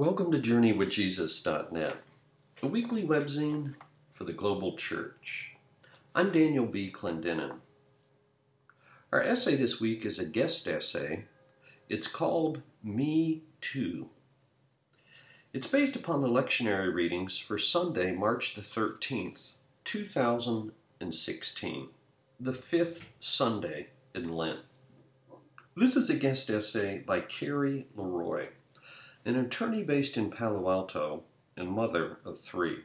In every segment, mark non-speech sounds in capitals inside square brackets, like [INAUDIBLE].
Welcome to JourneyWithJesus.net, a weekly webzine for the global church. I'm Daniel B. Clendenin. Our essay this week is a guest essay. It's called Me Too. It's based upon the lectionary readings for Sunday, March the 13th, 2016, the fifth Sunday in Lent. This is a guest essay by Carrie Leroy an attorney based in Palo Alto and mother of three.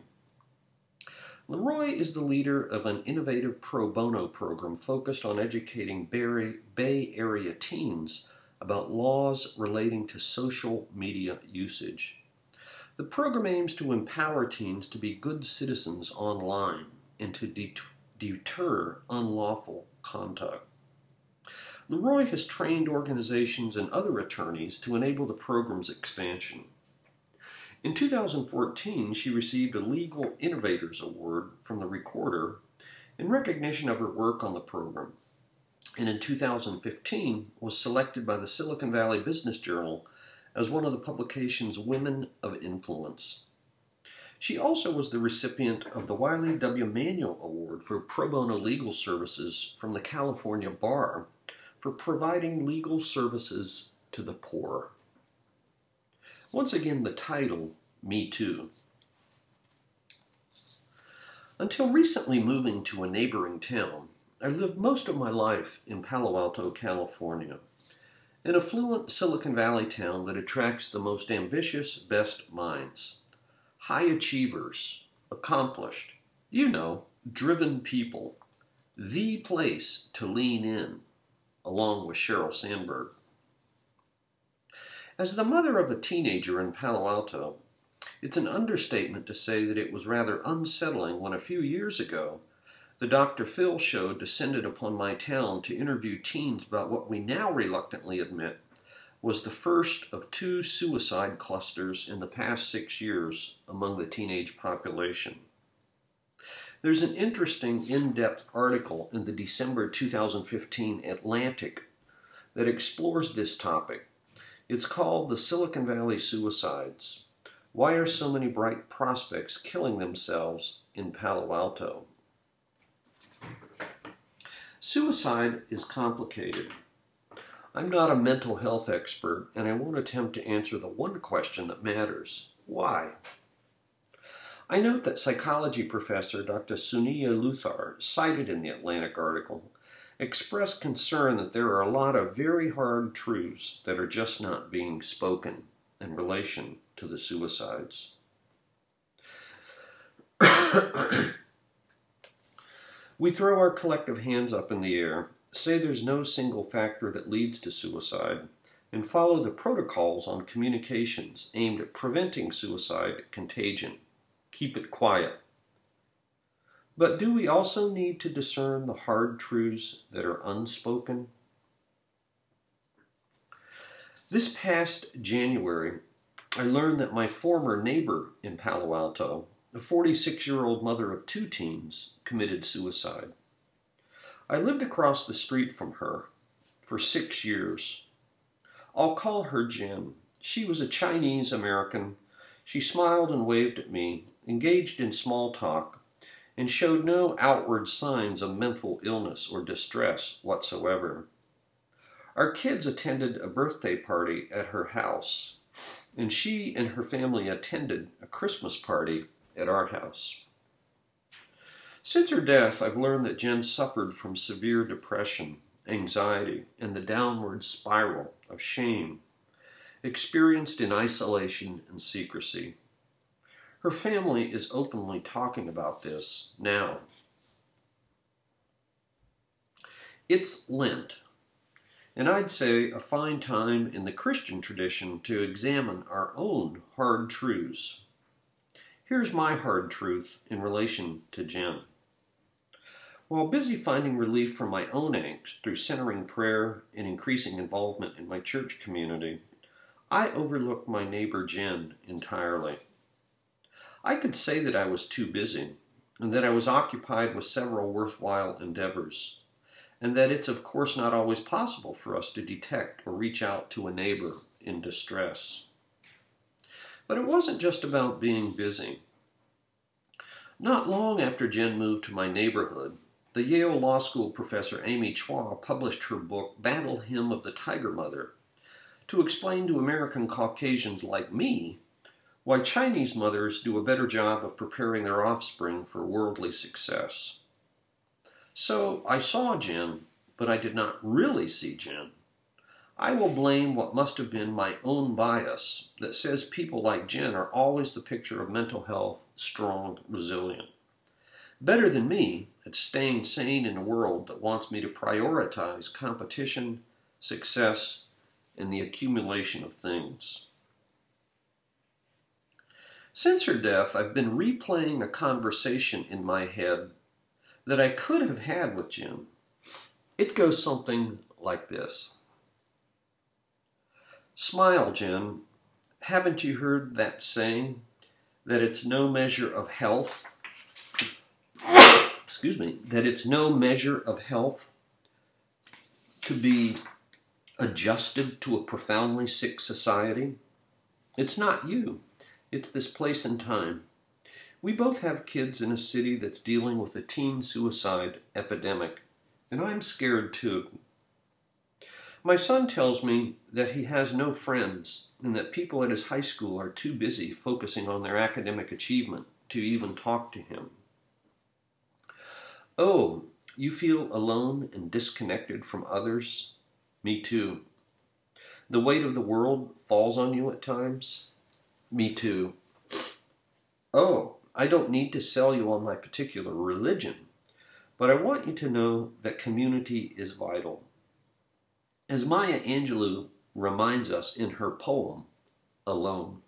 Leroy is the leader of an innovative pro bono program focused on educating Bay Area teens about laws relating to social media usage. The program aims to empower teens to be good citizens online and to deter unlawful conduct. Leroy has trained organizations and other attorneys to enable the program's expansion. In 2014, she received a Legal Innovators Award from the Recorder in recognition of her work on the program. And in 2015, was selected by the Silicon Valley Business Journal as one of the publication's Women of Influence. She also was the recipient of the Wiley W. Manuel Award for Pro Bono Legal Services from the California Bar for providing legal services to the poor. Once again, the title, Me Too. Until recently moving to a neighboring town, I lived most of my life in Palo Alto, California, an affluent Silicon Valley town that attracts the most ambitious, best minds, high achievers, accomplished, you know, driven people, the place to lean in along with Sheryl Sandberg. As the mother of a teenager in Palo Alto, it's an understatement to say that it was rather unsettling when a few years ago the Dr. Phil show descended upon my town to interview teens about what we now reluctantly admit was the first of two suicide clusters in the past six years among the teenage population. There's an interesting in depth article in the December 2015 Atlantic that explores this topic. It's called The Silicon Valley Suicides Why Are So Many Bright Prospects Killing Themselves in Palo Alto? Suicide is complicated. I'm not a mental health expert, and I won't attempt to answer the one question that matters why? I note that psychology professor Dr. Suniya Luthar, cited in the Atlantic article, expressed concern that there are a lot of very hard truths that are just not being spoken in relation to the suicides. [COUGHS] we throw our collective hands up in the air, say there's no single factor that leads to suicide, and follow the protocols on communications aimed at preventing suicide contagion keep it quiet. But do we also need to discern the hard truths that are unspoken? This past January, I learned that my former neighbor in Palo Alto, a 46 year old mother of two teens, committed suicide. I lived across the street from her for six years. I'll call her Jen. She was a Chinese American. She smiled and waved at me engaged in small talk, and showed no outward signs of mental illness or distress whatsoever. Our kids attended a birthday party at her house, and she and her family attended a Christmas party at our house. Since her death, I've learned that Jen suffered from severe depression, anxiety, and the downward spiral of shame experienced in isolation and secrecy. Her family is openly talking about this now. It's Lent, and I'd say a fine time in the Christian tradition to examine our own hard truths. Here's my hard truth in relation to Jen. While busy finding relief from my own angst through centering prayer and increasing involvement in my church community, I overlooked my neighbor Jen entirely. I could say that I was too busy, and that I was occupied with several worthwhile endeavors, and that it's of course not always possible for us to detect or reach out to a neighbor in distress. But it wasn't just about being busy. Not long after Jen moved to my neighborhood, the Yale Law School professor Amy Chua published her book, Battle Hymn of the Tiger Mother, to explain to American Caucasians like me why Chinese mothers do a better job of preparing their offspring for worldly success. So I saw Jen, but I did not really see Jen. I will blame what must have been my own bias that says people like Jen are always the picture of mental health, strong, resilient. Better than me at staying sane in a world that wants me to prioritize competition, success, and the accumulation of things. Since her death, I've been replaying a conversation in my head that I could have had with Jen. It goes something like this. Smile, Jen. Haven't you heard that saying that it's no measure of health? [COUGHS] Excuse me, that it's no measure of health to be adjusted to a profoundly sick society? It's not you, it's this place and time. We both have kids in a city that's dealing with a teen suicide epidemic, and I'm scared too. My son tells me that he has no friends and that people at his high school are too busy focusing on their academic achievement to even talk to him. Oh, you feel alone and disconnected from others? Me too. The weight of the world falls on you at times? Me too. Oh, I don't need to sell you on my particular religion, but I want you to know that community is vital. As Maya Angelou reminds us in her poem, Alone.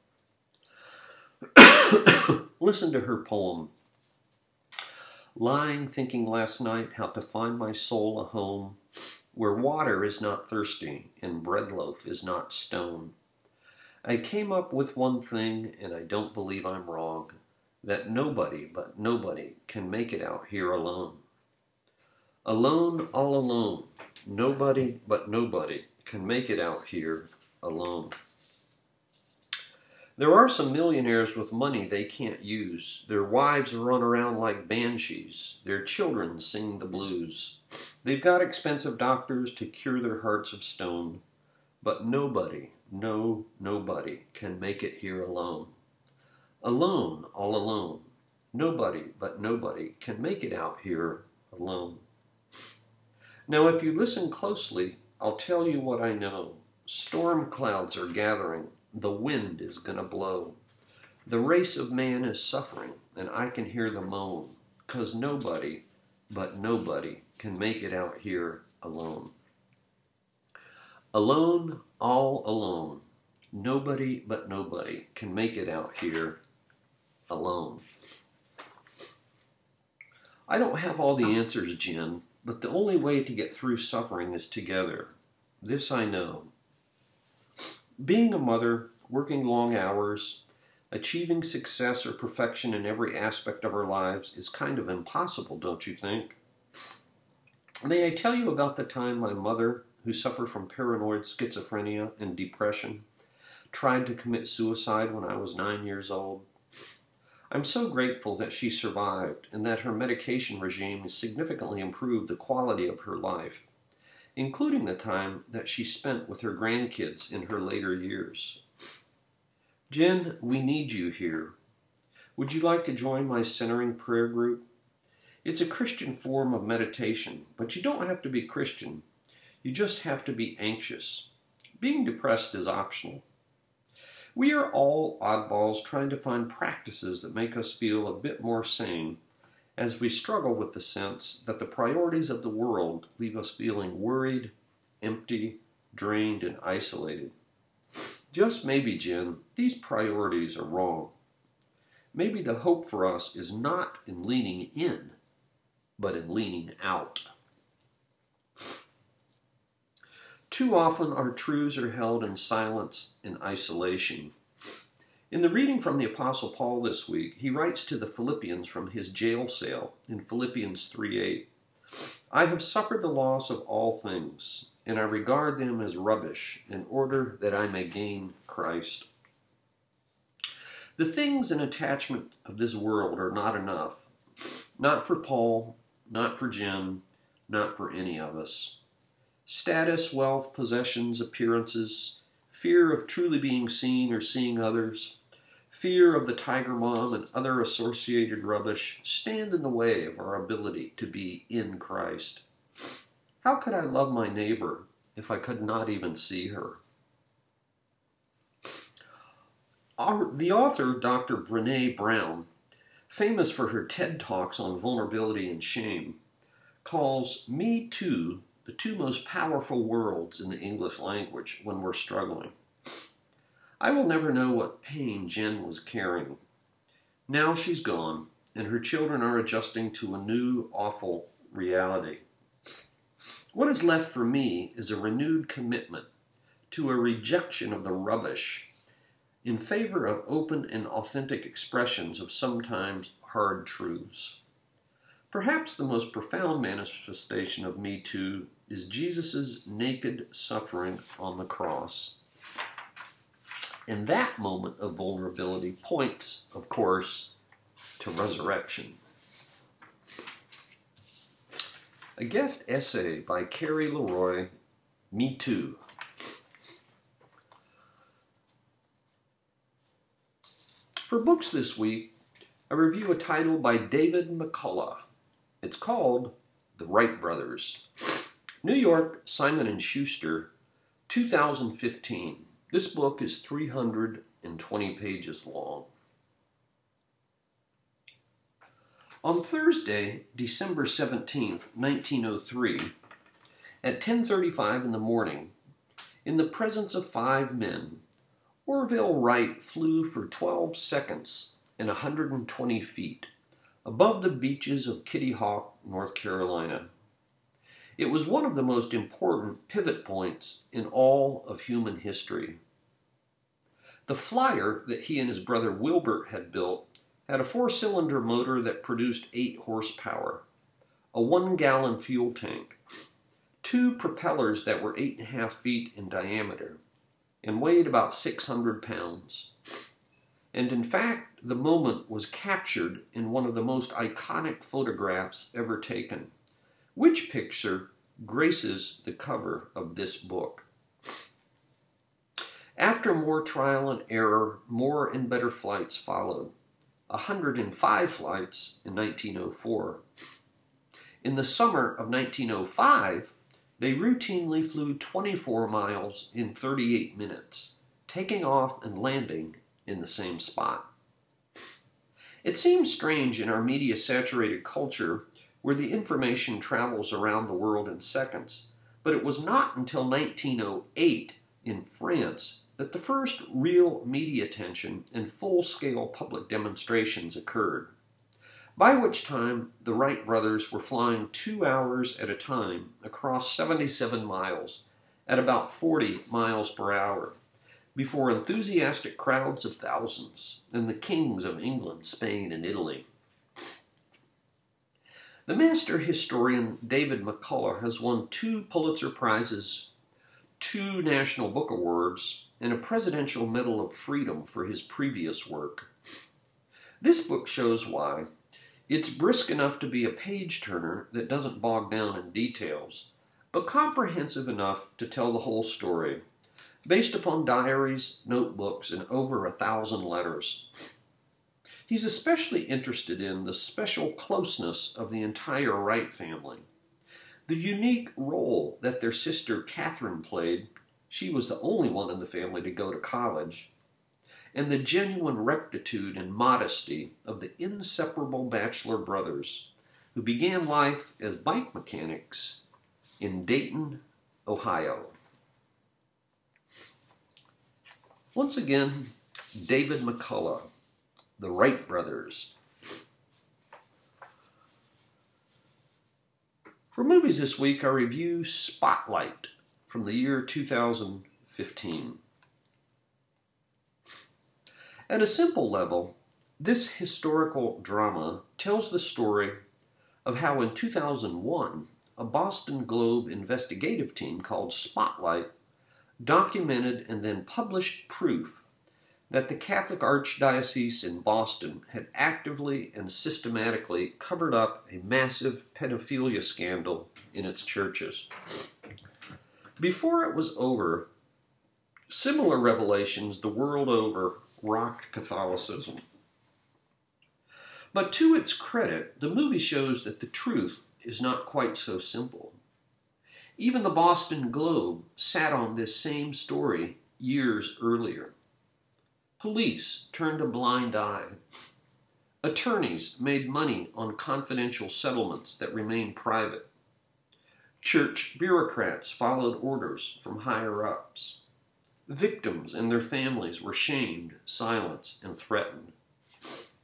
[COUGHS] Listen to her poem. Lying thinking last night how to find my soul a home where water is not thirsty and bread loaf is not stone. I came up with one thing, and I don't believe I'm wrong that nobody but nobody can make it out here alone. Alone, all alone, Nobody but nobody can make it out here alone. There are some millionaires with money they can't use. Their wives run around like banshees. Their children sing the blues. They've got expensive doctors to cure their hearts of stone. But nobody, no, nobody can make it here alone. Alone, all alone. Nobody but nobody can make it out here alone. Now, if you listen closely, I'll tell you what I know. Storm clouds are gathering. The wind is going to blow. The race of man is suffering, and I can hear the moan, because nobody, but nobody, can make it out here alone. Alone, all alone. Nobody but nobody can make it out here alone. I don't have all the answers, Jen, but the only way to get through suffering is together. This I know. Being a mother, working long hours, achieving success or perfection in every aspect of our lives is kind of impossible, don't you think? May I tell you about the time my mother, who suffered from paranoid schizophrenia and depression, tried to commit suicide when I was nine years old? I'm so grateful that she survived and that her medication regime has significantly improved the quality of her life, including the time that she spent with her grandkids in her later years. Jen, we need you here. Would you like to join my centering prayer group? It's a Christian form of meditation, but you don't have to be Christian. You just have to be anxious. Being depressed is optional. We are all oddballs trying to find practices that make us feel a bit more sane as we struggle with the sense that the priorities of the world leave us feeling worried, empty, drained, and isolated. Just maybe, Jen, these priorities are wrong. Maybe the hope for us is not in leaning in, but in leaning out. Too often our truths are held in silence and isolation. In the reading from the Apostle Paul this week, he writes to the Philippians from his jail cell in Philippians 3:8. I have suffered the loss of all things, and I regard them as rubbish in order that I may gain Christ. The things and attachment of this world are not enough. Not for Paul, not for Jen, not for any of us. Status, wealth, possessions, appearances, fear of truly being seen or seeing others, fear of the tiger mom and other associated rubbish stand in the way of our ability to be in Christ. How could I love my neighbor if I could not even see her? Our, the author, Dr. Brene Brown, famous for her TED Talks on vulnerability and shame, calls Me Too the two most powerful words in the English language when we're struggling. I will never know what pain Jen was carrying. Now she's gone, and her children are adjusting to a new, awful reality. What is left for me is a renewed commitment to a rejection of the rubbish in favor of open and authentic expressions of sometimes hard truths. Perhaps the most profound manifestation of Me Too is Jesus' naked suffering on the cross. And that moment of vulnerability points, of course, to resurrection. A guest essay by Carrie Leroy, Me Too. For books this week, I review a title by David McCullough. It's called The Wright Brothers. New York, Simon & Schuster, 2015. This book is 320 pages long. On Thursday, December 17, 1903, at 10:35 in the morning, in the presence of five men, Orville Wright flew for 12 seconds and 120 feet above the beaches of Kitty Hawk, North Carolina. It was one of the most important pivot points in all of human history. The flyer that he and his brother Wilbur had built had a four cylinder motor that produced 8 horsepower, a one gallon fuel tank, two propellers that were 8.5 feet in diameter, and weighed about 600 pounds. And in fact, the moment was captured in one of the most iconic photographs ever taken. Which picture graces the cover of this book? After more trial and error, more and better flights followed. 105 flights in 1904. In the summer of 1905, they routinely flew 24 miles in 38 minutes, taking off and landing in the same spot. It seems strange in our media saturated culture where the information travels around the world in seconds. But it was not until 1908 in France that the first real media attention and full scale public demonstrations occurred, by which time the Wright brothers were flying two hours at a time across 77 miles at about 40 miles per hour before enthusiastic crowds of thousands and the kings of England, Spain, and Italy. The master historian David McCullough has won two Pulitzer Prizes, two National Book Awards, and a Presidential Medal of Freedom for his previous work. This book shows why. It's brisk enough to be a page turner that doesn't bog down in details, but comprehensive enough to tell the whole story, based upon diaries, notebooks, and over a thousand letters. He's especially interested in the special closeness of the entire Wright family, the unique role that their sister Katharine played. She was the only one in the family to go to college. And the genuine rectitude and modesty of the inseparable bachelor brothers who began life as bike mechanics in Dayton, Ohio. Once again, David McCullough the Wright brothers. For movies this week, I review Spotlight from the year 2015. At a simple level, this historical drama tells the story of how in 2001, a Boston Globe investigative team called Spotlight documented and then published proof that the Catholic Archdiocese in Boston had actively and systematically covered up a massive pedophilia scandal in its churches. Before it was over, similar revelations the world over rocked Catholicism. But to its credit, the movie shows that the truth is not quite so simple. Even the Boston Globe sat on this same story years earlier. Police turned a blind eye. Attorneys made money on confidential settlements that remained private. Church bureaucrats followed orders from higher ups. Victims and their families were shamed, silenced, and threatened.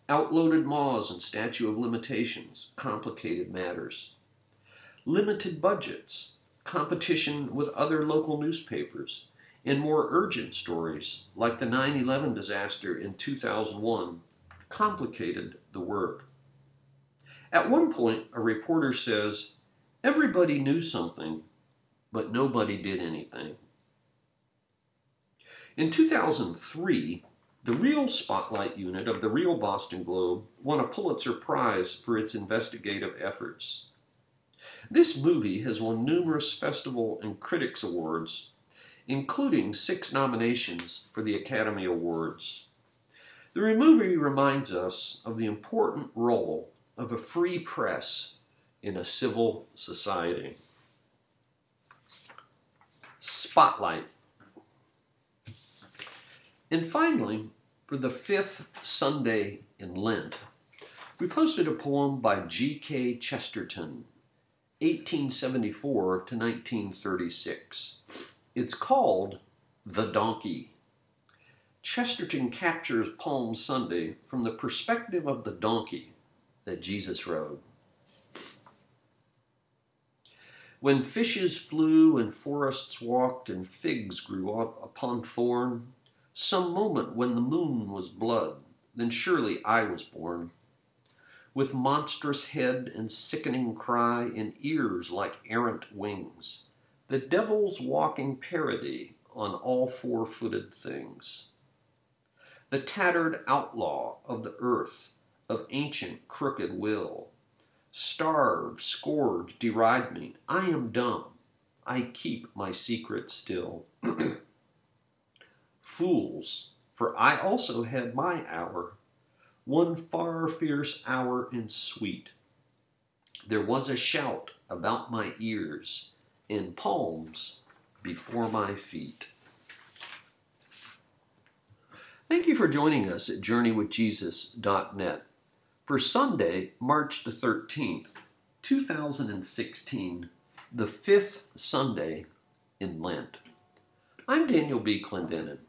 Outloaded laws and statute of limitations complicated matters. Limited budgets, competition with other local newspapers, and more urgent stories, like the 9 11 disaster in 2001, complicated the work. At one point, a reporter says, Everybody knew something, but nobody did anything. In 2003, the Real Spotlight Unit of the Real Boston Globe won a Pulitzer Prize for its investigative efforts. This movie has won numerous festival and critics awards, including six nominations for the Academy Awards. The movie reminds us of the important role of a free press in a civil society. Spotlight and finally, for the fifth Sunday in Lent, we posted a poem by G.K. Chesterton, 1874 to 1936. It's called The Donkey. Chesterton captures Palm Sunday from the perspective of the donkey that Jesus rode. When fishes flew and forests walked and figs grew up upon thorn, some moment when the moon was blood, then surely I was born. With monstrous head and sickening cry, and ears like errant wings, the devil's walking parody on all four footed things. The tattered outlaw of the earth, of ancient crooked will, starve, scourge, deride me. I am dumb. I keep my secret still. [CLEARS THROAT] fools, for I also had my hour, one far fierce hour and sweet. There was a shout about my ears, and palms before my feet. Thank you for joining us at JourneyWithJesus.net for Sunday, March the 13th, 2016, the fifth Sunday in Lent. I'm Daniel B. Clendenin.